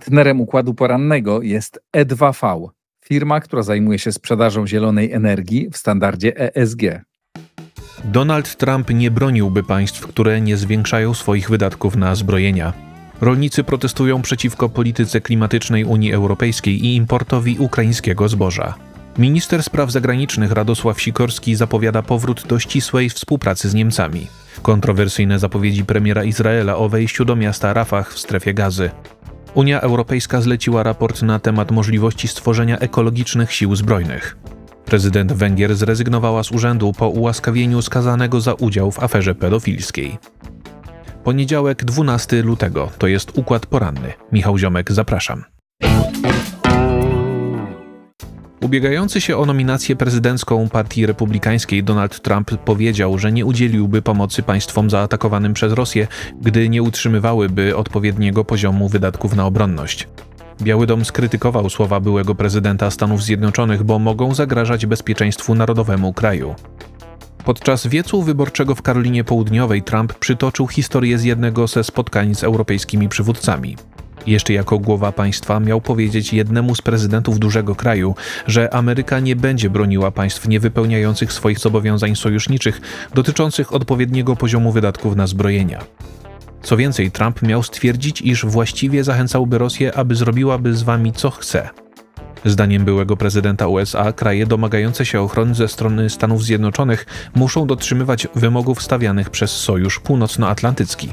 Partnerem układu porannego jest E2V, firma, która zajmuje się sprzedażą zielonej energii w standardzie ESG. Donald Trump nie broniłby państw, które nie zwiększają swoich wydatków na zbrojenia. Rolnicy protestują przeciwko polityce klimatycznej Unii Europejskiej i importowi ukraińskiego zboża. Minister spraw zagranicznych Radosław Sikorski zapowiada powrót do ścisłej współpracy z Niemcami. Kontrowersyjne zapowiedzi premiera Izraela o wejściu do miasta Rafah w strefie gazy. Unia Europejska zleciła raport na temat możliwości stworzenia ekologicznych sił zbrojnych. Prezydent Węgier zrezygnowała z urzędu po ułaskawieniu skazanego za udział w aferze pedofilskiej. Poniedziałek 12 lutego to jest układ poranny. Michał Ziomek, zapraszam. Ubiegający się o nominację prezydencką Partii Republikańskiej Donald Trump powiedział, że nie udzieliłby pomocy państwom zaatakowanym przez Rosję, gdy nie utrzymywałyby odpowiedniego poziomu wydatków na obronność. Biały Dom skrytykował słowa byłego prezydenta Stanów Zjednoczonych, bo mogą zagrażać bezpieczeństwu narodowemu kraju. Podczas wiecu wyborczego w Karolinie Południowej Trump przytoczył historię z jednego ze spotkań z europejskimi przywódcami. Jeszcze jako głowa państwa miał powiedzieć jednemu z prezydentów dużego kraju, że Ameryka nie będzie broniła państw niewypełniających swoich zobowiązań sojuszniczych dotyczących odpowiedniego poziomu wydatków na zbrojenia. Co więcej, Trump miał stwierdzić, iż właściwie zachęcałby Rosję, aby zrobiłaby z wami co chce. Zdaniem byłego prezydenta USA, kraje domagające się ochrony ze strony Stanów Zjednoczonych muszą dotrzymywać wymogów stawianych przez Sojusz Północnoatlantycki.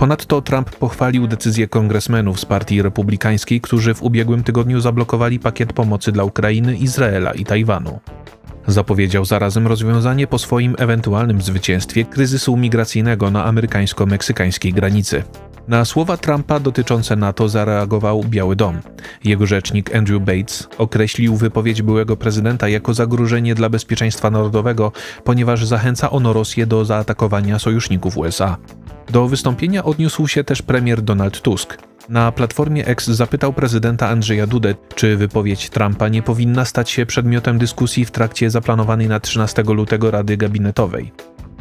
Ponadto Trump pochwalił decyzję kongresmenów z Partii Republikańskiej, którzy w ubiegłym tygodniu zablokowali pakiet pomocy dla Ukrainy, Izraela i Tajwanu. Zapowiedział zarazem rozwiązanie po swoim ewentualnym zwycięstwie kryzysu migracyjnego na amerykańsko-meksykańskiej granicy. Na słowa Trumpa dotyczące NATO zareagował Biały Dom. Jego rzecznik Andrew Bates określił wypowiedź byłego prezydenta jako zagrożenie dla bezpieczeństwa narodowego, ponieważ zachęca ono Rosję do zaatakowania sojuszników USA. Do wystąpienia odniósł się też premier Donald Tusk. Na platformie X zapytał prezydenta Andrzeja Dudę, czy wypowiedź Trumpa nie powinna stać się przedmiotem dyskusji w trakcie zaplanowanej na 13 lutego Rady Gabinetowej.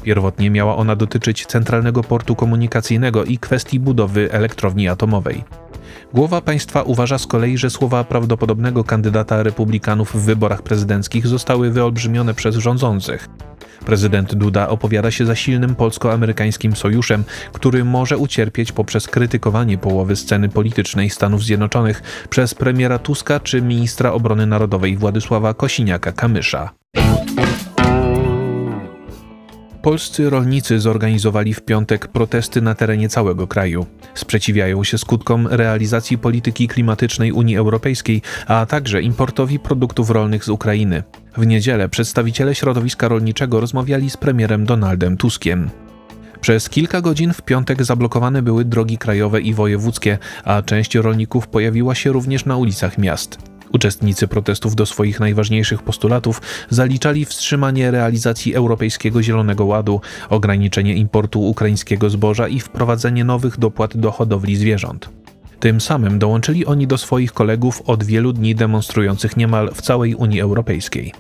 Pierwotnie miała ona dotyczyć centralnego portu komunikacyjnego i kwestii budowy elektrowni atomowej. Głowa państwa uważa z kolei, że słowa prawdopodobnego kandydata republikanów w wyborach prezydenckich zostały wyolbrzymione przez rządzących. Prezydent Duda opowiada się za silnym polsko-amerykańskim sojuszem, który może ucierpieć poprzez krytykowanie połowy sceny politycznej Stanów Zjednoczonych przez premiera Tuska czy ministra obrony narodowej Władysława Kosiniaka-Kamysza. Polscy rolnicy zorganizowali w piątek protesty na terenie całego kraju. Sprzeciwiają się skutkom realizacji polityki klimatycznej Unii Europejskiej, a także importowi produktów rolnych z Ukrainy. W niedzielę przedstawiciele środowiska rolniczego rozmawiali z premierem Donaldem Tuskiem. Przez kilka godzin w piątek zablokowane były drogi krajowe i wojewódzkie, a część rolników pojawiła się również na ulicach miast. Uczestnicy protestów do swoich najważniejszych postulatów zaliczali wstrzymanie realizacji Europejskiego Zielonego Ładu, ograniczenie importu ukraińskiego zboża i wprowadzenie nowych dopłat do hodowli zwierząt. Tym samym dołączyli oni do swoich kolegów od wielu dni demonstrujących niemal w całej Unii Europejskiej.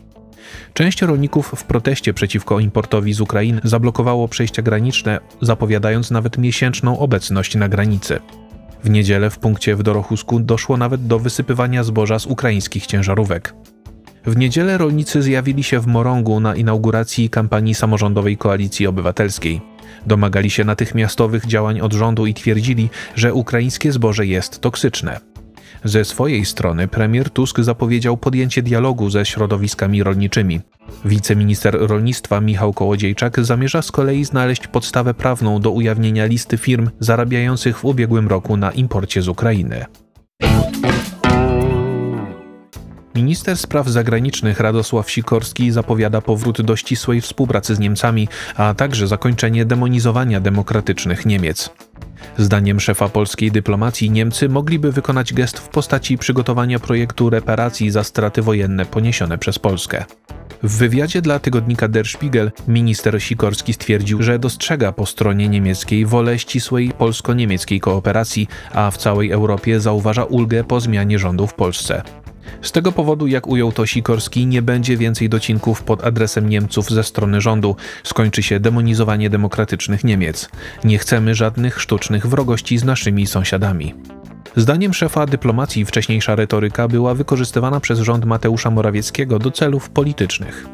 Część rolników w proteście przeciwko importowi z Ukrainy zablokowało przejścia graniczne, zapowiadając nawet miesięczną obecność na granicy. W niedzielę w punkcie w Dorochusku doszło nawet do wysypywania zboża z ukraińskich ciężarówek. W niedzielę rolnicy zjawili się w Morągu na inauguracji kampanii samorządowej Koalicji Obywatelskiej. Domagali się natychmiastowych działań od rządu i twierdzili, że ukraińskie zboże jest toksyczne. Ze swojej strony premier Tusk zapowiedział podjęcie dialogu ze środowiskami rolniczymi. Wiceminister rolnictwa Michał Kołodziejczak zamierza z kolei znaleźć podstawę prawną do ujawnienia listy firm zarabiających w ubiegłym roku na imporcie z Ukrainy. Minister spraw zagranicznych Radosław Sikorski zapowiada powrót do ścisłej współpracy z Niemcami, a także zakończenie demonizowania demokratycznych Niemiec. Zdaniem szefa polskiej dyplomacji Niemcy mogliby wykonać gest w postaci przygotowania projektu reparacji za straty wojenne poniesione przez Polskę. W wywiadzie dla tygodnika Der Spiegel minister Sikorski stwierdził, że dostrzega po stronie niemieckiej wolę ścisłej polsko-niemieckiej kooperacji, a w całej Europie zauważa ulgę po zmianie rządu w Polsce. Z tego powodu, jak ujął to Sikorski, nie będzie więcej docinków pod adresem Niemców ze strony rządu. Skończy się demonizowanie demokratycznych Niemiec. Nie chcemy żadnych sztucznych wrogości z naszymi sąsiadami. Zdaniem szefa dyplomacji wcześniejsza retoryka była wykorzystywana przez rząd Mateusza Morawieckiego do celów politycznych.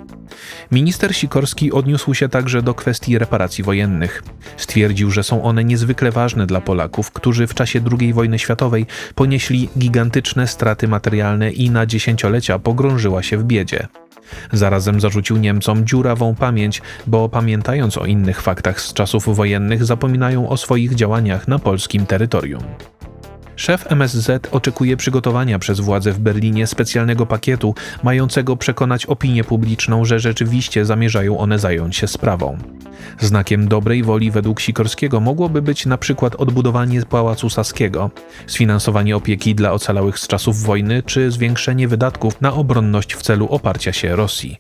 Minister Sikorski odniósł się także do kwestii reparacji wojennych. Stwierdził, że są one niezwykle ważne dla Polaków, którzy w czasie II wojny światowej ponieśli gigantyczne straty materialne i na dziesięciolecia pogrążyła się w biedzie. Zarazem zarzucił Niemcom dziurawą pamięć, bo pamiętając o innych faktach z czasów wojennych, zapominają o swoich działaniach na polskim terytorium. Szef MSZ oczekuje przygotowania przez władze w Berlinie specjalnego pakietu, mającego przekonać opinię publiczną, że rzeczywiście zamierzają one zająć się sprawą. Znakiem dobrej woli według Sikorskiego mogłoby być na przykład odbudowanie Pałacu Saskiego, sfinansowanie opieki dla ocalałych z czasów wojny czy zwiększenie wydatków na obronność w celu oparcia się Rosji.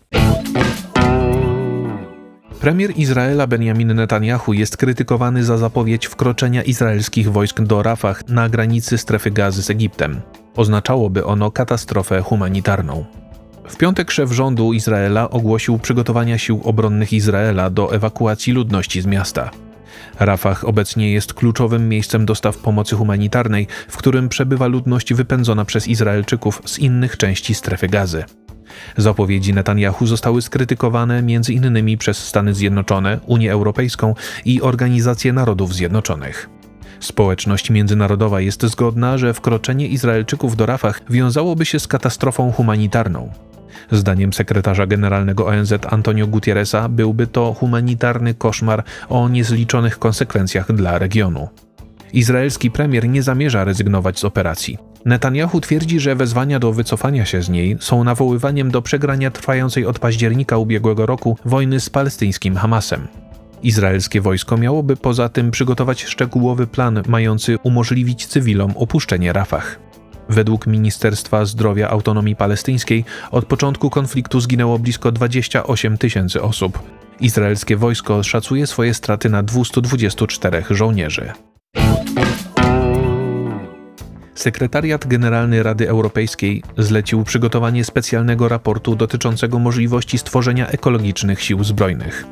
Premier Izraela Benjamin Netanyahu jest krytykowany za zapowiedź wkroczenia izraelskich wojsk do Rafah na granicy strefy gazy z Egiptem. Oznaczałoby ono katastrofę humanitarną. W piątek szef rządu Izraela ogłosił przygotowania sił obronnych Izraela do ewakuacji ludności z miasta. Rafah obecnie jest kluczowym miejscem dostaw pomocy humanitarnej, w którym przebywa ludność wypędzona przez Izraelczyków z innych części strefy gazy. Zapowiedzi Netanyahu zostały skrytykowane m.in. przez Stany Zjednoczone, Unię Europejską i Organizację Narodów Zjednoczonych. Społeczność międzynarodowa jest zgodna, że wkroczenie Izraelczyków do Rafah wiązałoby się z katastrofą humanitarną. Zdaniem sekretarza generalnego ONZ Antonio Gutierreza byłby to humanitarny koszmar o niezliczonych konsekwencjach dla regionu. Izraelski premier nie zamierza rezygnować z operacji. Netanyahu twierdzi, że wezwania do wycofania się z niej są nawoływaniem do przegrania trwającej od października ubiegłego roku wojny z palestyńskim Hamasem. Izraelskie wojsko miałoby poza tym przygotować szczegółowy plan mający umożliwić cywilom opuszczenie Rafah. Według Ministerstwa Zdrowia Autonomii Palestyńskiej od początku konfliktu zginęło blisko 28 tysięcy osób. Izraelskie wojsko szacuje swoje straty na 224 żołnierzy. Sekretariat Generalny Rady Europejskiej zlecił przygotowanie specjalnego raportu dotyczącego możliwości stworzenia ekologicznych sił zbrojnych.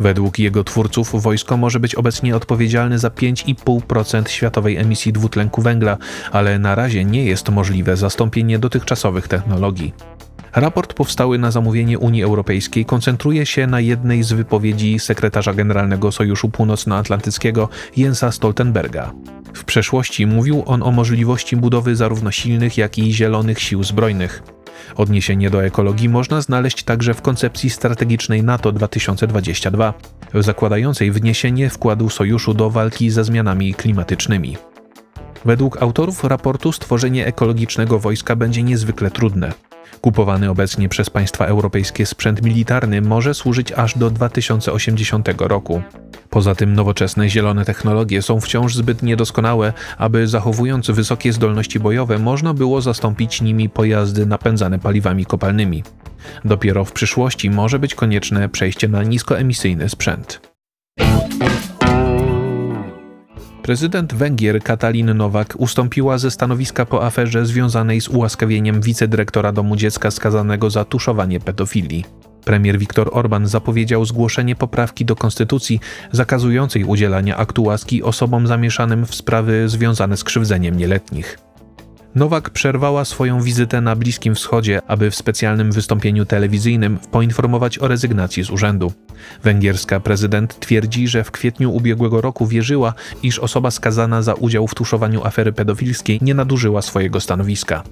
Według jego twórców wojsko może być obecnie odpowiedzialne za 5,5% światowej emisji dwutlenku węgla, ale na razie nie jest możliwe zastąpienie dotychczasowych technologii. Raport powstały na zamówienie Unii Europejskiej koncentruje się na jednej z wypowiedzi sekretarza generalnego Sojuszu Północnoatlantyckiego Jensa Stoltenberga. W przeszłości mówił on o możliwości budowy zarówno silnych, jak i zielonych sił zbrojnych. Odniesienie do ekologii można znaleźć także w koncepcji strategicznej NATO 2022, zakładającej wniesienie wkładu sojuszu do walki ze zmianami klimatycznymi. Według autorów raportu stworzenie ekologicznego wojska będzie niezwykle trudne. Kupowany obecnie przez państwa europejskie sprzęt militarny może służyć aż do 2080 roku. Poza tym nowoczesne zielone technologie są wciąż zbyt niedoskonałe, aby zachowując wysokie zdolności bojowe można było zastąpić nimi pojazdy napędzane paliwami kopalnymi. Dopiero w przyszłości może być konieczne przejście na niskoemisyjny sprzęt. Prezydent Węgier Katalin Nowak ustąpiła ze stanowiska po aferze związanej z ułaskawieniem wicedyrektora domu dziecka skazanego za tuszowanie pedofilii. Premier Viktor Orban zapowiedział zgłoszenie poprawki do konstytucji zakazującej udzielania aktu łaski osobom zamieszanym w sprawy związane z krzywdzeniem nieletnich. Nowak przerwała swoją wizytę na Bliskim Wschodzie, aby w specjalnym wystąpieniu telewizyjnym poinformować o rezygnacji z urzędu. Węgierska prezydent twierdzi, że w kwietniu ubiegłego roku wierzyła, iż osoba skazana za udział w tuszowaniu afery pedofilskiej nie nadużyła swojego stanowiska.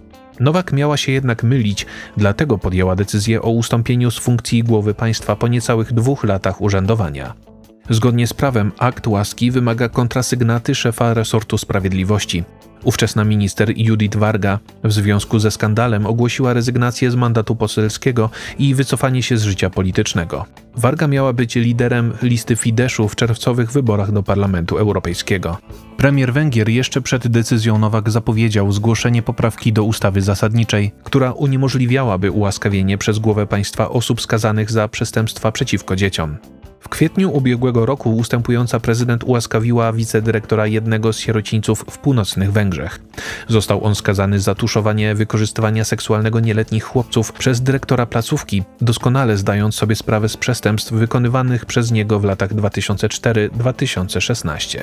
Nowak miała się jednak mylić, dlatego podjęła decyzję o ustąpieniu z funkcji głowy państwa po niecałych dwóch latach urzędowania. Zgodnie z prawem akt łaski wymaga kontrasygnaty szefa resortu sprawiedliwości. Ówczesna minister Judith Varga w związku ze skandalem ogłosiła rezygnację z mandatu poselskiego i wycofanie się z życia politycznego. Varga miała być liderem listy Fideszu w czerwcowych wyborach do Parlamentu Europejskiego. Premier Węgier jeszcze przed decyzją Nowak zapowiedział zgłoszenie poprawki do ustawy zasadniczej, która uniemożliwiałaby ułaskawienie przez głowę państwa osób skazanych za przestępstwa przeciwko dzieciom. W kwietniu ubiegłego roku ustępująca prezydent ułaskawiła wicedyrektora jednego z sierocińców w północnych Węgrzech. Został on skazany za tuszowanie wykorzystywania seksualnego nieletnich chłopców przez dyrektora placówki, doskonale zdając sobie sprawę z przestępstw wykonywanych przez niego w latach 2004-2016.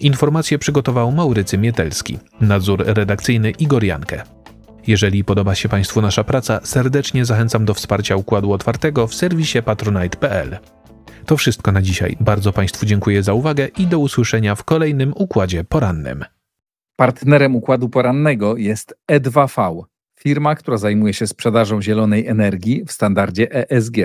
Informacje przygotował Maurycy Mietelski, nadzór redakcyjny Igor Jankę. Jeżeli podoba się Państwu nasza praca, serdecznie zachęcam do wsparcia Układu Otwartego w serwisie patronite.pl. To wszystko na dzisiaj. Bardzo Państwu dziękuję za uwagę i do usłyszenia w kolejnym Układzie Porannym. Partnerem układu porannego jest E2V, firma, która zajmuje się sprzedażą zielonej energii w standardzie ESG.